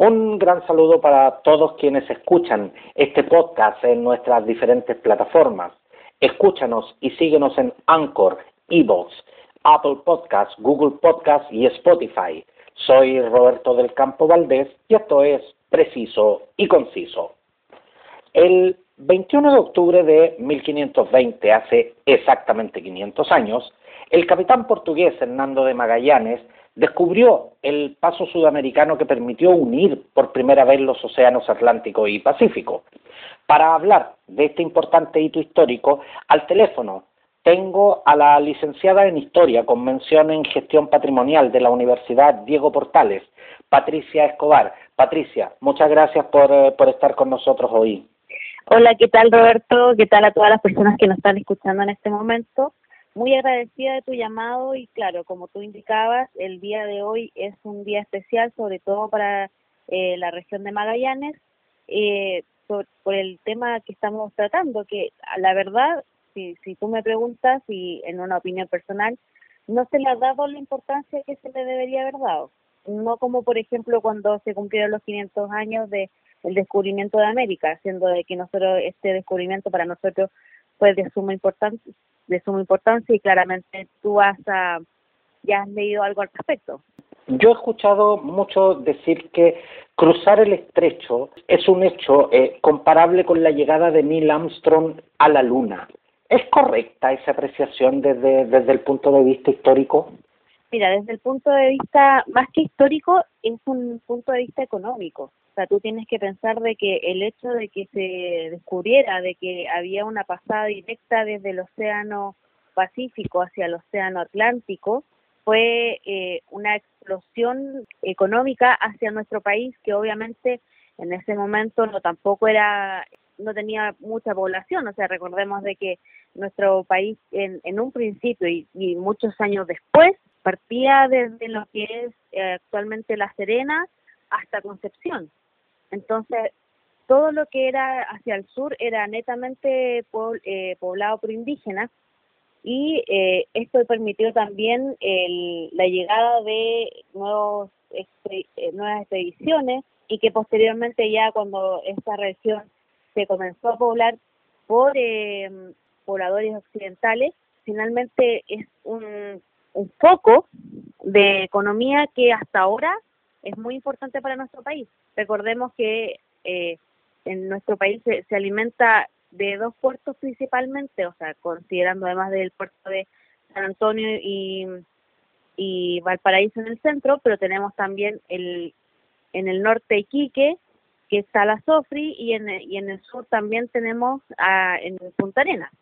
Un gran saludo para todos quienes escuchan este podcast en nuestras diferentes plataformas. Escúchanos y síguenos en Anchor, Evox, Apple Podcasts, Google Podcasts y Spotify. Soy Roberto del Campo Valdés y esto es Preciso y Conciso. El 21 de octubre de 1520, hace exactamente 500 años, el capitán portugués Hernando de Magallanes descubrió el paso sudamericano que permitió unir por primera vez los océanos Atlántico y Pacífico. Para hablar de este importante hito histórico, al teléfono tengo a la licenciada en Historia con mención en Gestión Patrimonial de la Universidad Diego Portales, Patricia Escobar. Patricia, muchas gracias por, eh, por estar con nosotros hoy. Hola, ¿qué tal Roberto? ¿Qué tal a todas las personas que nos están escuchando en este momento? Muy agradecida de tu llamado y claro, como tú indicabas, el día de hoy es un día especial, sobre todo para eh, la región de Magallanes, eh, por, por, el tema que estamos tratando, que la verdad, si, si tú me preguntas y en una opinión personal, no se le ha dado la importancia que se le debería haber dado. No como, por ejemplo, cuando se cumplieron los 500 años de el descubrimiento de América, siendo de que nosotros este descubrimiento para nosotros fue de suma importancia, de suma importancia y claramente tú has uh, ya has leído algo al respecto. Yo he escuchado mucho decir que cruzar el estrecho es un hecho eh, comparable con la llegada de Neil Armstrong a la Luna. ¿Es correcta esa apreciación desde, desde el punto de vista histórico? Mira, desde el punto de vista más que histórico, es un punto de vista económico. O sea, tú tienes que pensar de que el hecho de que se descubriera de que había una pasada directa desde el Océano Pacífico hacia el Océano Atlántico fue eh, una explosión económica hacia nuestro país que obviamente en ese momento no tampoco era no tenía mucha población, o sea, recordemos de que nuestro país en, en un principio y, y muchos años después partía desde lo que es eh, actualmente La Serena hasta Concepción. Entonces, todo lo que era hacia el sur era netamente eh, poblado por indígenas y eh, esto permitió también el, la llegada de nuevos eh, nuevas expediciones y que posteriormente ya cuando esta región se comenzó a poblar por pobladores occidentales, finalmente es un, un foco de economía que hasta ahora es muy importante para nuestro país. Recordemos que eh, en nuestro país se, se, alimenta de dos puertos principalmente, o sea, considerando además del puerto de San Antonio y, y Valparaíso en el centro, pero tenemos también el en el norte Iquique, que está la Sofri, y en, y en el sur también tenemos a, en Punta Arenas.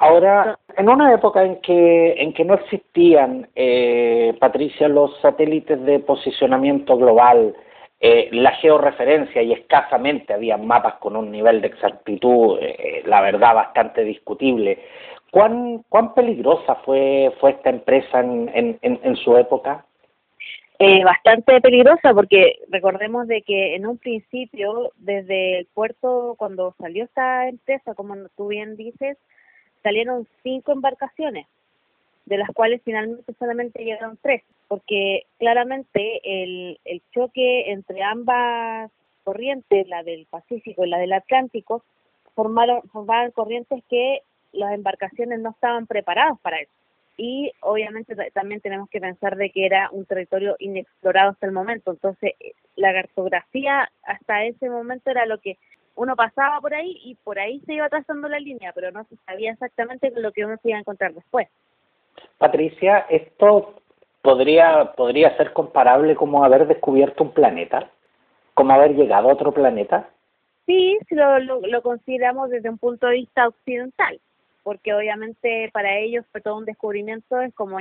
Ahora, en una época en que, en que no existían, eh, Patricia, los satélites de posicionamiento global, eh, la georreferencia y escasamente había mapas con un nivel de exactitud, eh, la verdad, bastante discutible. ¿Cuán, cuán peligrosa fue, fue esta empresa en, en, en, en su época? Eh, bastante peligrosa porque recordemos de que en un principio, desde el puerto, cuando salió esta empresa, como tú bien dices, salieron cinco embarcaciones, de las cuales finalmente solamente llegaron tres, porque claramente el, el choque entre ambas corrientes, la del Pacífico y la del Atlántico, formaron, formaban corrientes que las embarcaciones no estaban preparadas para eso. Y obviamente también tenemos que pensar de que era un territorio inexplorado hasta el momento. Entonces, la cartografía hasta ese momento era lo que uno pasaba por ahí y por ahí se iba trazando la línea, pero no se sabía exactamente lo que uno se iba a encontrar después. Patricia, ¿esto podría, podría ser comparable como haber descubierto un planeta? ¿Como haber llegado a otro planeta? Sí, si lo, lo, lo consideramos desde un punto de vista occidental, porque obviamente para ellos fue todo un descubrimiento, es como,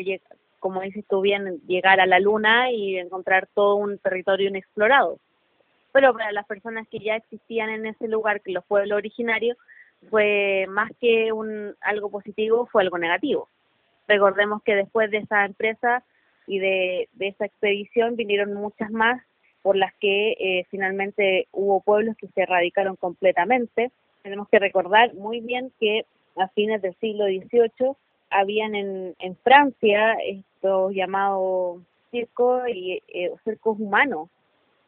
como dices tú bien, llegar a la Luna y encontrar todo un territorio inexplorado pero para las personas que ya existían en ese lugar, que los pueblos originarios, fue más que un algo positivo, fue algo negativo. Recordemos que después de esa empresa y de, esa expedición vinieron muchas más por las que eh, finalmente hubo pueblos que se erradicaron completamente. Tenemos que recordar muy bien que a fines del siglo XVIII habían en, en Francia estos llamados circos y eh, circos humanos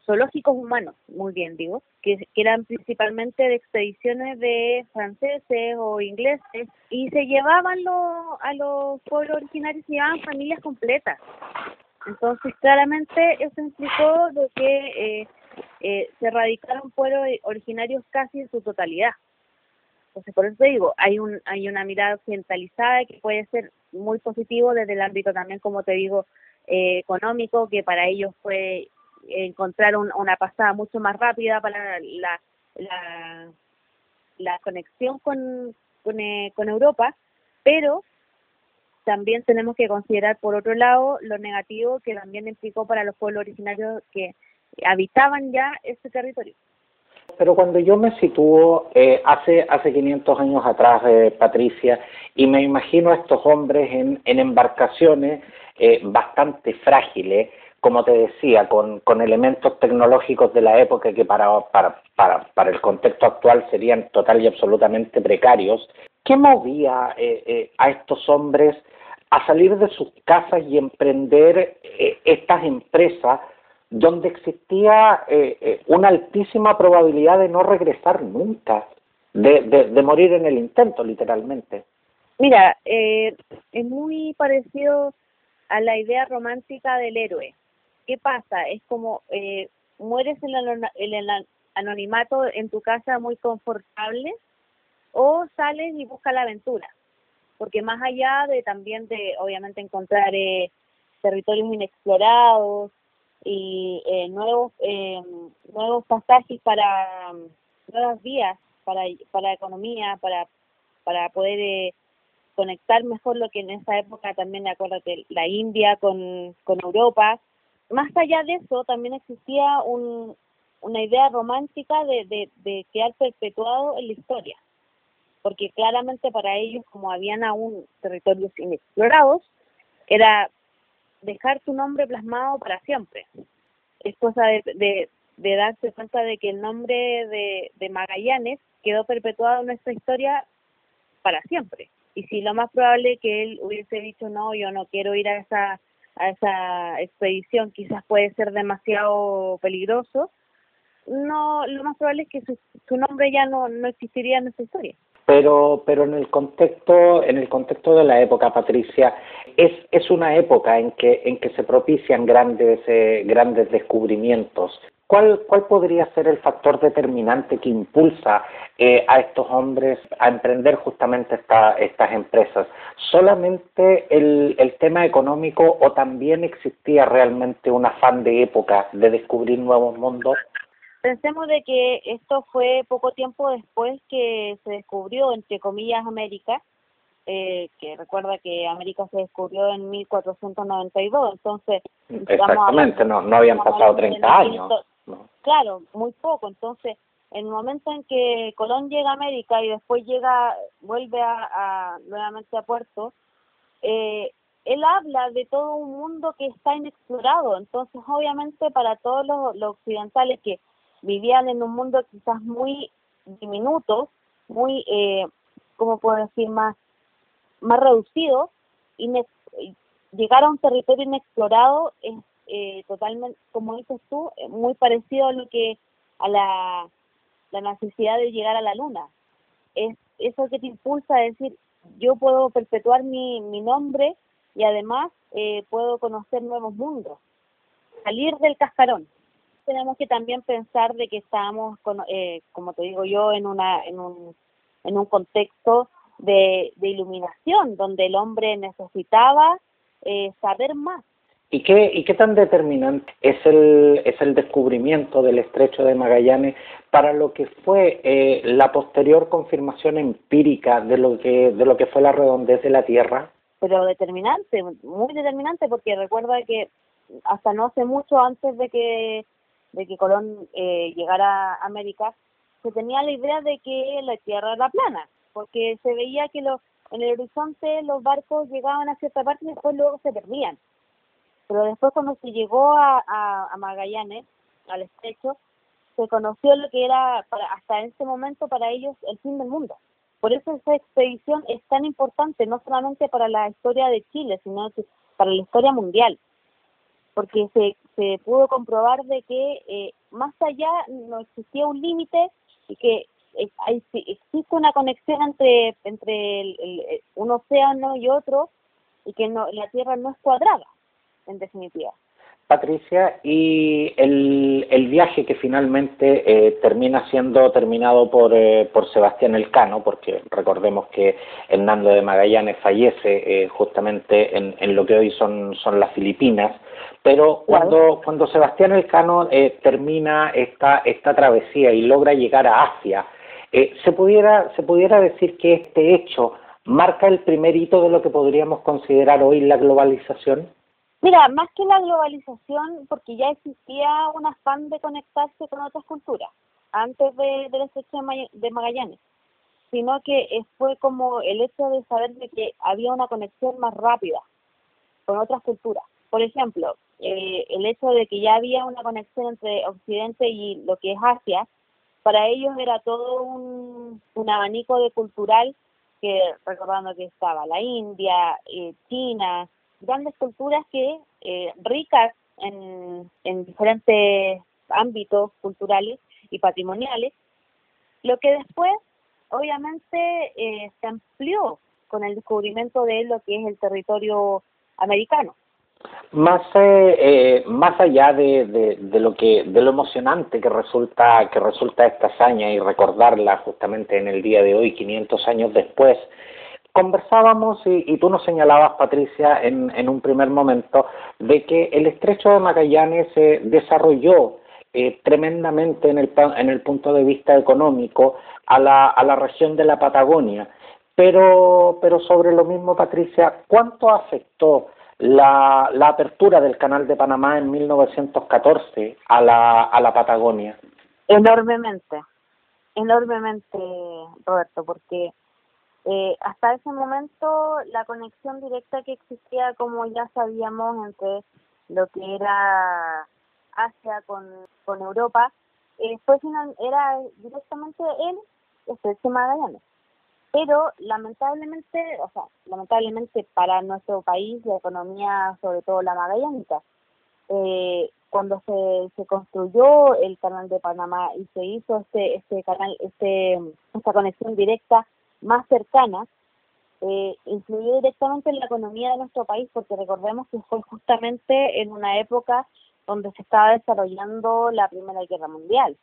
zoológicos humanos, muy bien digo, que, eran principalmente de expediciones de franceses o ingleses y se llevaban a los pueblos originarios, se llevaban familias completas. Entonces, claramente eso implicó de que eh, eh, se radicaron pueblos originarios casi en su totalidad. Entonces, por eso digo, hay, un, hay una mirada occidentalizada que puede ser muy positivo desde el ámbito también, como te digo, eh, económico, que para ellos fue encontrar una pasada mucho más rápida para la, la, la conexión con, con, eh, con Europa, pero también tenemos que considerar, por otro lado, lo negativo que también implicó para los pueblos originarios que habitaban ya ese territorio. Pero cuando yo me sitúo eh, hace hace 500 años atrás, eh, Patricia, y me imagino a estos hombres en, en embarcaciones eh, bastante frágiles, como te decía, con, con elementos tecnológicos de la época que para, para, para, para el contexto actual serían total y absolutamente precarios, ¿qué movía eh, eh, a estos hombres a salir de sus casas y emprender eh, estas empresas donde existía una altísima probabilidad de no regresar nunca, de, de, de morir en el intento, literalmente? Mira, es muy parecido a la idea romántica del héroe. ¿Qué pasa? Es como eh, mueres en el, anonimato en tu casa muy confortable o sales y buscas la aventura. Porque más allá de también de, obviamente, encontrar eh, territorios inexplorados y eh, nuevos eh, nuevos pasajes para nuevas vías para para economía para para poder eh, conectar mejor lo que en esa época también acuérdate la India con con Europa más allá de eso, también existía un, una idea romántica de, de, de quedar perpetuado en la historia, porque claramente para ellos, como habían aún territorios inexplorados, era dejar su nombre plasmado para siempre. Es cosa de, de, de darse cuenta de que el nombre de, de Magallanes quedó perpetuado en nuestra historia para siempre. Y si lo más probable que él hubiese dicho, no, yo no quiero ir a esa a esa expedición quizás puede ser demasiado peligroso, no lo más probable es que su, nombre ya no, no existiría en esa historia. Pero, pero en el contexto, en el contexto de la época, Patricia, es, es una época en que, en que se propician grandes, eh, grandes descubrimientos. ¿Cuál, ¿Cuál podría ser el factor determinante que impulsa eh, a estos hombres a emprender justamente esta, estas empresas? ¿Solamente el, el tema económico o también existía realmente un afán de época de descubrir nuevos mundos? Pensemos de que esto fue poco tiempo después que se descubrió, entre comillas, América, eh, que recuerda que América se descubrió en 1492, entonces... Exactamente, no, no habían pasado 30 años. Claro, muy poco. Entonces, en el momento en que Colón llega a América y después llega, vuelve a, nuevamente a Puerto, eh, él habla de todo un mundo que está inexplorado. Entonces, obviamente, para todos los, occidentales que vivían en un mundo quizás muy diminuto, muy, eh, ¿cómo puedo decir?, más, más reducido, llegar a un territorio inexplorado es eh, totalmente, como dices tú, eh, muy parecido a lo que a la, la necesidad de llegar a la luna. Es eso que te impulsa a decir, yo puedo perpetuar mi, mi nombre y además eh, puedo conocer nuevos mundos, salir del cascarón. Tenemos que también pensar de que estamos, con, eh, como te digo yo, en, una, en, un, en un contexto de, de iluminación, donde el hombre necesitaba eh, saber más, ¿Y qué, ¿Y qué tan determinante es el, es el descubrimiento del estrecho de Magallanes para lo que fue eh, la posterior confirmación empírica de lo que de lo que fue la redondez de la Tierra? Pero determinante, muy determinante, porque recuerda que hasta no hace mucho antes de que de que Colón eh, llegara a América, se tenía la idea de que la Tierra era plana, porque se veía que lo, en el horizonte los barcos llegaban a cierta parte y después luego se perdían pero después cuando se llegó a, a, Magallanes, al estrecho, se conoció lo que era para, hasta ese momento para ellos el fin del mundo. Por eso esa expedición es tan importante, no solamente para la historia de Chile, sino para la historia mundial. porque se, se pudo comprobar de que eh, más allá no existía un límite y que hay, existe una conexión entre entre un océano y otro y que no, la Tierra no es cuadrada, en definitiva. Patricia, y el, el viaje que finalmente eh, termina siendo terminado por, eh, por Sebastián Elcano, porque recordemos que Hernando de Magallanes fallece eh, justamente en, en, lo que hoy son, son las Filipinas, pero cuando, cuando Sebastián Elcano termina esta, esta travesía y logra llegar a Asia, ¿se, pudiera, ¿se pudiera decir que este hecho marca el primer hito de lo que podríamos considerar hoy la globalización? Mira, más que la globalización, porque ya existía un afán de conectarse con otras culturas antes de, de la sección de Magallanes, sino que fue como el hecho de saber de que había una conexión más rápida con otras culturas. Por ejemplo, eh, el hecho de que ya había una conexión entre Occidente y lo que es Asia, para ellos era todo un, abanico de cultural que recordando que estaba la India, eh, China, grandes culturas que eh, ricas en, en diferentes ámbitos culturales y patrimoniales, lo que después obviamente eh, se amplió con el descubrimiento de lo que es el territorio americano. Más eh, eh, más allá de, de, de, lo que de lo emocionante que resulta que resulta esta hazaña y recordarla justamente en el día de hoy 500 años después conversábamos y, tú nos señalabas, Patricia, en, en, un primer momento, de que el estrecho de Magallanes se desarrolló eh, tremendamente en el, en el punto de vista económico a la, a la región de la Patagonia. Pero, pero sobre lo mismo, Patricia, ¿cuánto afectó la, la apertura del Canal de Panamá en 1914 a la, a la Patagonia? Enormemente, enormemente, Roberto, porque eh, hasta ese momento la conexión directa que existía, como ya sabíamos, entre lo que era Asia con, con Europa, eh, fue era directamente el Estrecho Magallanes. Pero lamentablemente, o sea, lamentablemente para nuestro país, la economía, sobre todo la magallánica, eh, cuando se, se construyó el canal de Panamá y se hizo este este canal este esta conexión directa cercanas, eh, influyó directamente en la economía de nuestro país, porque recordemos que fue justamente en una época donde se estaba desarrollando la Primera Guerra Mundial.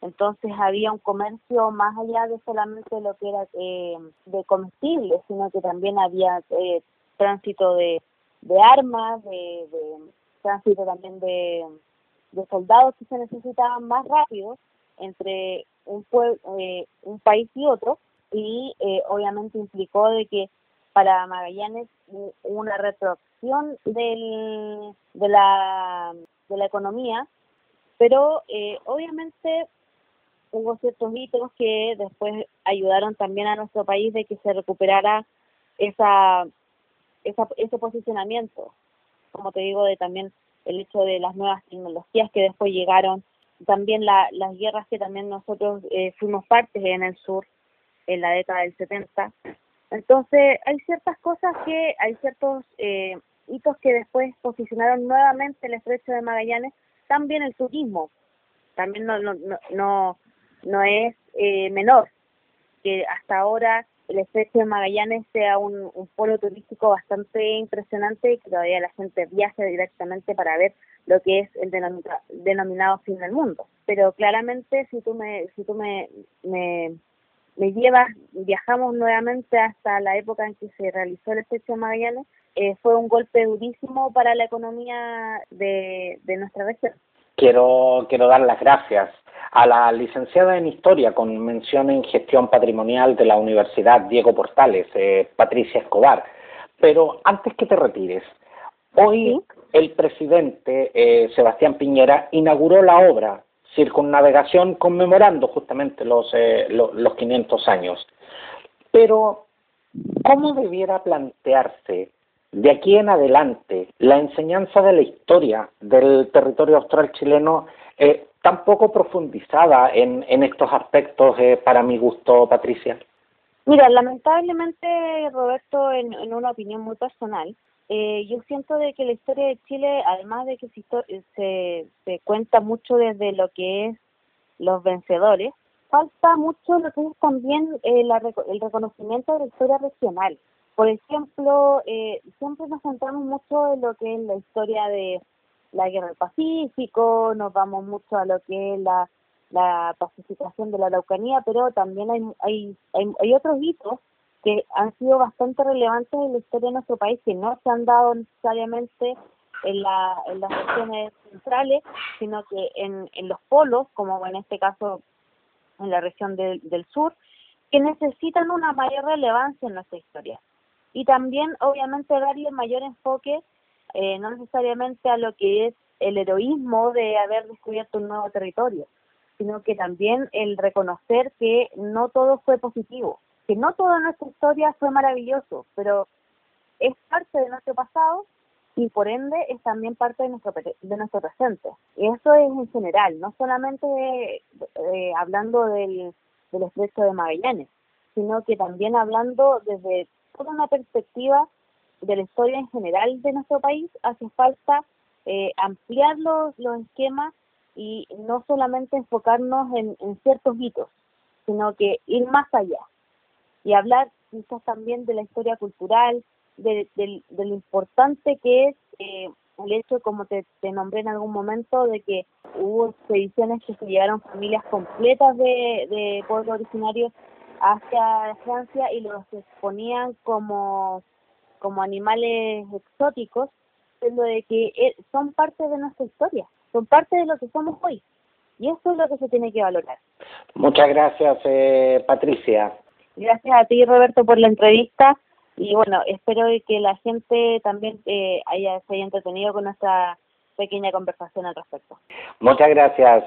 Entonces había un comercio más allá de solamente lo que era eh, de comestibles, sino que también había eh, tránsito de, de armas, de, de, tránsito también de, soldados que se necesitaban más rápido entre un, eh, un país y otro y eh, obviamente implicó de que para Magallanes una retroacción del, de, la, de la economía, pero eh, obviamente hubo ciertos hitos que después ayudaron también a nuestro país de que se recuperara esa, esa ese posicionamiento, como te digo, de también el hecho de las nuevas tecnologías que después llegaron, también la, las guerras que también nosotros eh, fuimos partes en el sur, en la década del 70. Entonces, hay ciertas cosas que, hay ciertos eh, hitos que después posicionaron nuevamente el estrecho de Magallanes, también el turismo, también no, no, no, no, es eh, menor, que hasta ahora el estrecho de Magallanes sea un, un polo turístico bastante impresionante y que todavía la gente viaje directamente para ver lo que es el denominado fin del mundo. Pero claramente si tú me, si tú me, me me lleva, viajamos nuevamente hasta la época en que se realizó el estrecho de Magallanes, eh, fue un golpe durísimo para la economía de, de nuestra región. Quiero, quiero dar las gracias a la licenciada en Historia con mención en Gestión Patrimonial de la Universidad Diego Portales, eh, Patricia Escobar. Pero antes que te retires, hoy el presidente eh, Sebastián Piñera inauguró la obra circunnavegación conmemorando justamente los, eh, los, 500 años. Pero, ¿cómo debiera plantearse de aquí en adelante la enseñanza de la historia del territorio austral chileno eh, tan poco profundizada en, en estos aspectos eh, para mi gusto, Patricia? Mira, lamentablemente, Roberto, en, una opinión muy personal, Eh, yo siento de que la historia de Chile, además de que se, se, cuenta mucho desde lo que es los vencedores, falta mucho lo que es también eh, el reconocimiento de la historia regional. Por ejemplo, eh, siempre nos centramos mucho en lo que es la historia de la guerra del Pacífico, nos vamos mucho a lo que es la, la pacificación de la Araucanía, pero también hay, hay, hay, hay otros hitos que han sido bastante relevantes en la historia de nuestro país, que no se han dado necesariamente en, la, en las regiones centrales, sino que en, en los polos, como en este caso en la región del, del sur, que necesitan una mayor relevancia en nuestra historia. Y también, obviamente, darle mayor enfoque, eh, no necesariamente a lo que es el heroísmo de haber descubierto un nuevo territorio, sino que también el reconocer que no todo fue positivo, que no toda nuestra historia fue maravilloso, pero es parte de nuestro pasado y por ende es también parte de nuestro de nuestro presente. Y eso es en general, no solamente eh, hablando del, del estrecho de Magallanes, sino que también hablando desde toda una perspectiva de la historia en general de nuestro país, hace falta eh, ampliar los, los esquemas y no solamente enfocarnos en, en ciertos hitos, sino que ir más allá y hablar quizás también de la historia cultural, de, lo importante que es eh, el hecho, como te, nombré en algún momento, de que hubo expediciones que se llevaron familias completas de, de pueblos originarios hacia Francia y los exponían como, como animales exóticos, siendo de que eh, son parte de nuestra historia, son parte de lo que somos hoy. Y eso es lo que se tiene que valorar. Muchas gracias, eh, Patricia. Gracias a ti, Roberto, por la entrevista. Y bueno, espero que la gente también eh, haya, se haya entretenido con nuestra pequeña conversación al respecto. Muchas gracias.